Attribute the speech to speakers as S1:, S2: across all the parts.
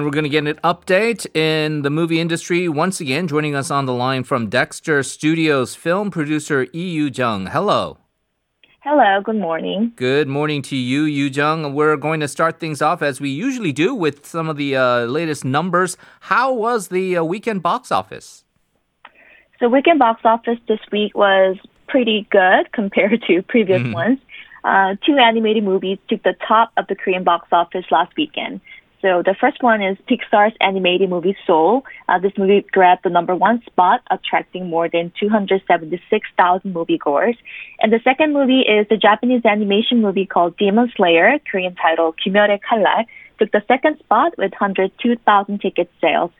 S1: And we're going to get an update in the movie industry once again. Joining us on the line from Dexter Studios, film producer Yoojung. Hello.
S2: Hello, good morning.
S1: Good morning to you, Yoojung. We're going to start things off as we usually do with some of the uh, latest numbers. How was the uh, weekend box office?
S2: So, weekend box office this week was pretty good compared to previous mm-hmm. ones. Uh, two animated movies took the top of the Korean box office last weekend. So the first one is Pixar's animated movie Soul. Uh, this movie grabbed the number one spot, attracting more than 276,000 moviegoers. And the second movie is the Japanese animation movie called Demon Slayer, Korean title Kimyore Kalla, took the second spot with 102,000 ticket sales.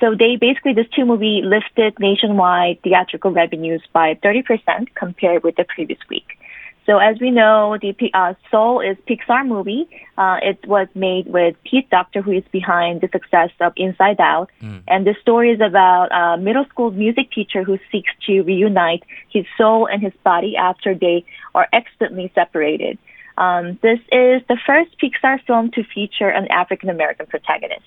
S2: So they basically, this two movie lifted nationwide theatrical revenues by 30% compared with the previous week. So as we know, the uh, Soul is Pixar movie. Uh, it was made with Pete Docter, who is behind the success of Inside Out. Mm. And the story is about a middle school music teacher who seeks to reunite his soul and his body after they are accidentally separated. Um, this is the first Pixar film to feature an African American protagonist.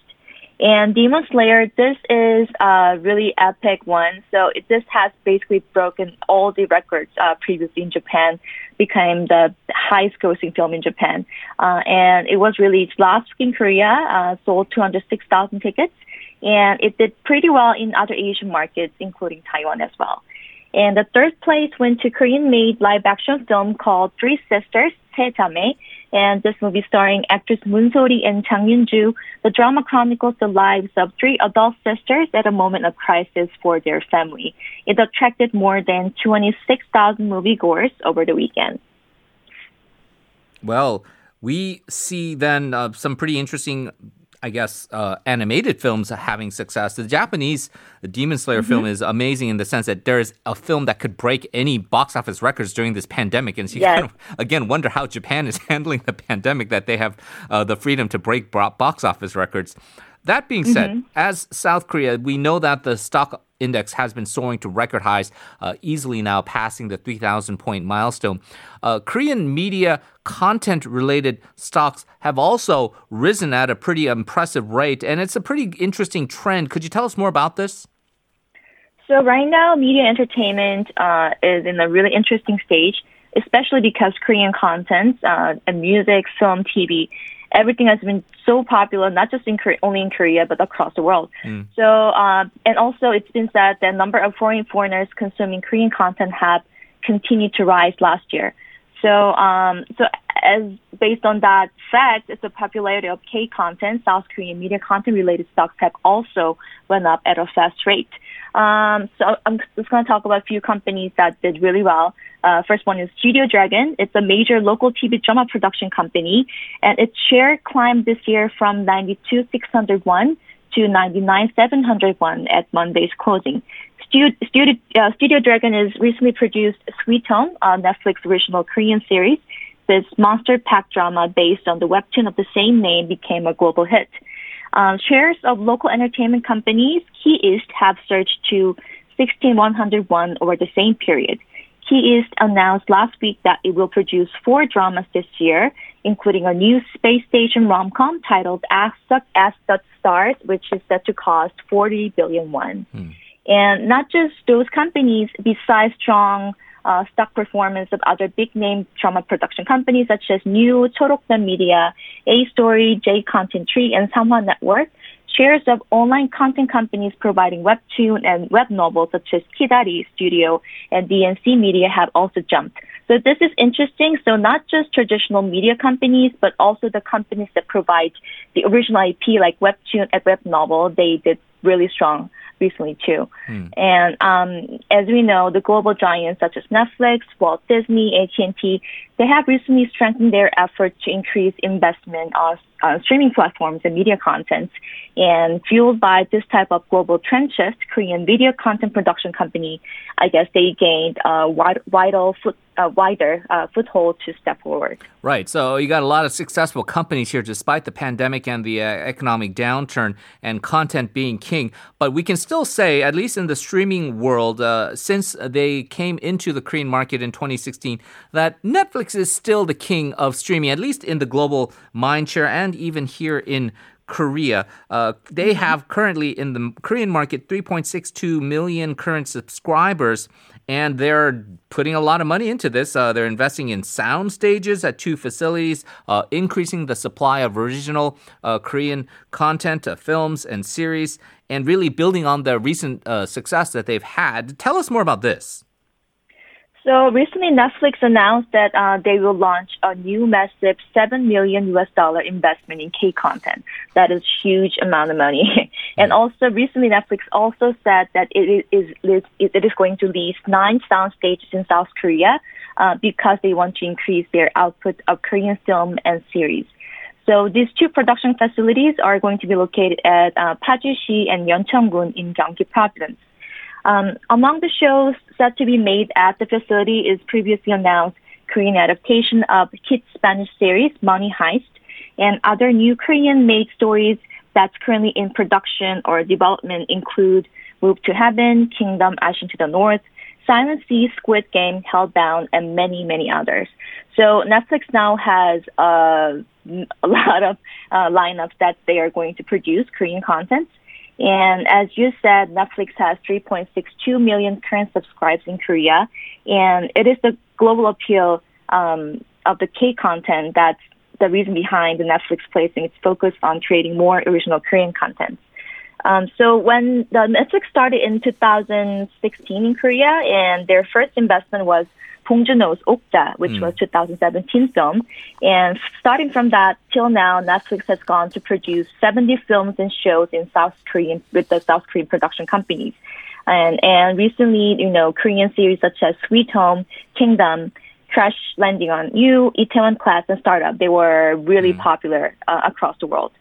S2: And Demon Slayer, this is a really epic one. So it, this has basically broken all the records uh, previously in Japan, became the highest grossing film in Japan. Uh, and it was released last week in Korea, uh, sold 206,000 tickets. And it did pretty well in other Asian markets, including Taiwan as well. And the third place went to Korean-made live-action film called Three Sisters, Tae and this movie starring actress Moon Sori and Chang Yun-ju. The drama chronicles the lives of three adult sisters at a moment of crisis for their family. It attracted more than 26,000 moviegoers over the weekend.
S1: Well, we see then uh, some pretty interesting I guess, uh, animated films having success. The Japanese Demon Slayer mm-hmm. film is amazing in the sense that there is a film that could break any box office records during this pandemic. And so you yes. kind of, again, wonder how Japan is handling the pandemic that they have uh, the freedom to break box office records. That being said, mm-hmm. as South Korea, we know that the stock index has been soaring to record highs, uh, easily now passing the 3,000 point milestone. Uh, Korean media content related stocks have also risen at a pretty impressive rate, and it's a pretty interesting trend. Could you tell us more about this?
S2: So, right now, media entertainment uh, is in a really interesting stage, especially because Korean content uh, and music, film, TV everything has been so popular, not just in Korea, only in Korea, but across the world. Mm. So, uh, and also it's been said that number of foreign foreigners consuming Korean content have continued to rise last year. So, um, so as based on that fact, the popularity of K content, South Korean media content related stocks have also went up at a fast rate. Um, so I'm just going to talk about a few companies that did really well. Uh, first one is Studio Dragon. It's a major local TV drama production company, and its share climbed this year from 92,601 to 99,701 at Monday's closing. Studio, Studio, uh, Studio Dragon has recently produced Sweet Home, a Netflix original Korean series. This monster packed drama based on the webtoon of the same name became a global hit. Uh, shares of local entertainment companies, Key East, have surged to 16101 over the same period. East announced last week that it will produce four dramas this year, including a new space station rom-com titled Ask As the Stars, which is set to cost 40 billion won. Hmm. And not just those companies, besides strong uh, stock performance of other big name drama production companies such as New, Chorokbaem Media, A Story, J Content Tree, and Samhwa Network. Shares of online content companies providing webtoon and web novels such as Kidari Studio and DNC Media have also jumped. So this is interesting. So not just traditional media companies, but also the companies that provide the original IP like webtoon and web novel, they did really strong recently too. Hmm. And um, as we know, the global giants such as Netflix, Walt Disney, AT&T, they have recently strengthened their efforts to increase investment on uh, streaming platforms and media content. And fueled by this type of global trend shift, Korean video content production company, I guess they gained a wide, vital foot, a wider uh, foothold to step forward.
S1: Right. So you got a lot of successful companies here, despite the pandemic and the uh, economic downturn and content being king. But we can still say, at least in the streaming world, uh, since they came into the Korean market in 2016, that Netflix is still the king of streaming, at least in the global mindshare and even here in Korea. Uh, they have currently in the Korean market 3.62 million current subscribers and they're putting a lot of money into this. Uh, they're investing in sound stages at two facilities, uh, increasing the supply of original uh, Korean content, uh, films, and series, and really building on the recent uh, success that they've had. Tell us more about this.
S2: So recently, Netflix announced that uh, they will launch a new massive seven million US dollar investment in K content. That is huge amount of money. and also recently, Netflix also said that it is it is going to lease nine sound stages in South Korea uh, because they want to increase their output of Korean film and series. So these two production facilities are going to be located at uh, Pajushi and Yeoncheon-gun in Gyeonggi Province. Um, among the shows set to be made at the facility is previously announced Korean adaptation of hit Spanish series Money Heist and other new Korean made stories that's currently in production or development include Move to Heaven, Kingdom Ashin to the North, Silent Sea, Squid Game, Hellbound, and many, many others. So Netflix now has a lot of uh, lineups that they are going to produce Korean content. And as you said, Netflix has 3.62 million current subscribers in Korea, and it is the global appeal um, of the K content that's the reason behind the Netflix placing its focus on creating more original Korean content. Um, so when the Netflix started in 2016 in Korea, and their first investment was Bong Joon-ho's Okja, which mm. was 2017 film. And starting from that till now, Netflix has gone to produce 70 films and shows in South Korean with the South Korean production companies. And and recently, you know, Korean series such as Sweet Home, Kingdom, Crash Landing on You, Itaewon Class, and Startup, they were really mm. popular uh, across the world.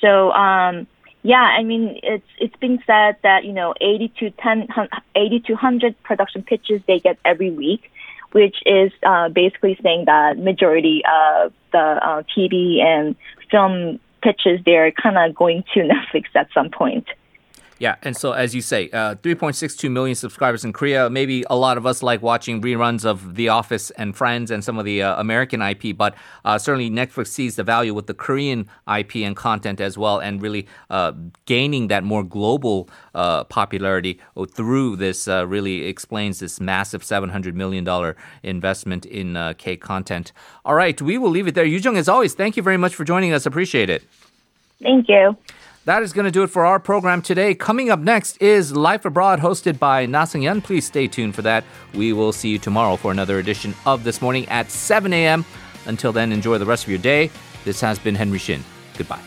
S2: So, um, yeah, I mean, it's it's been said that you know 80 to 10, 80 to 100 production pitches they get every week which is uh, basically saying that majority of the uh, TV and film pitches they're kind of going to Netflix at some point.
S1: Yeah, and so as you say, uh, 3.62 million subscribers in Korea. Maybe a lot of us like watching reruns of The Office and Friends and some of the uh, American IP, but uh, certainly Netflix sees the value with the Korean IP and content as well, and really uh, gaining that more global uh, popularity through this. Uh, really explains this massive 700 million dollar investment in K content. All right, we will leave it there. Yoojung, as always, thank you very much for joining us. Appreciate it.
S2: Thank you.
S1: That is going to do it for our program today. Coming up next is Life Abroad, hosted by Na Seung-yeon. Please stay tuned for that. We will see you tomorrow for another edition of This Morning at 7 a.m. Until then, enjoy the rest of your day. This has been Henry Shin. Goodbye.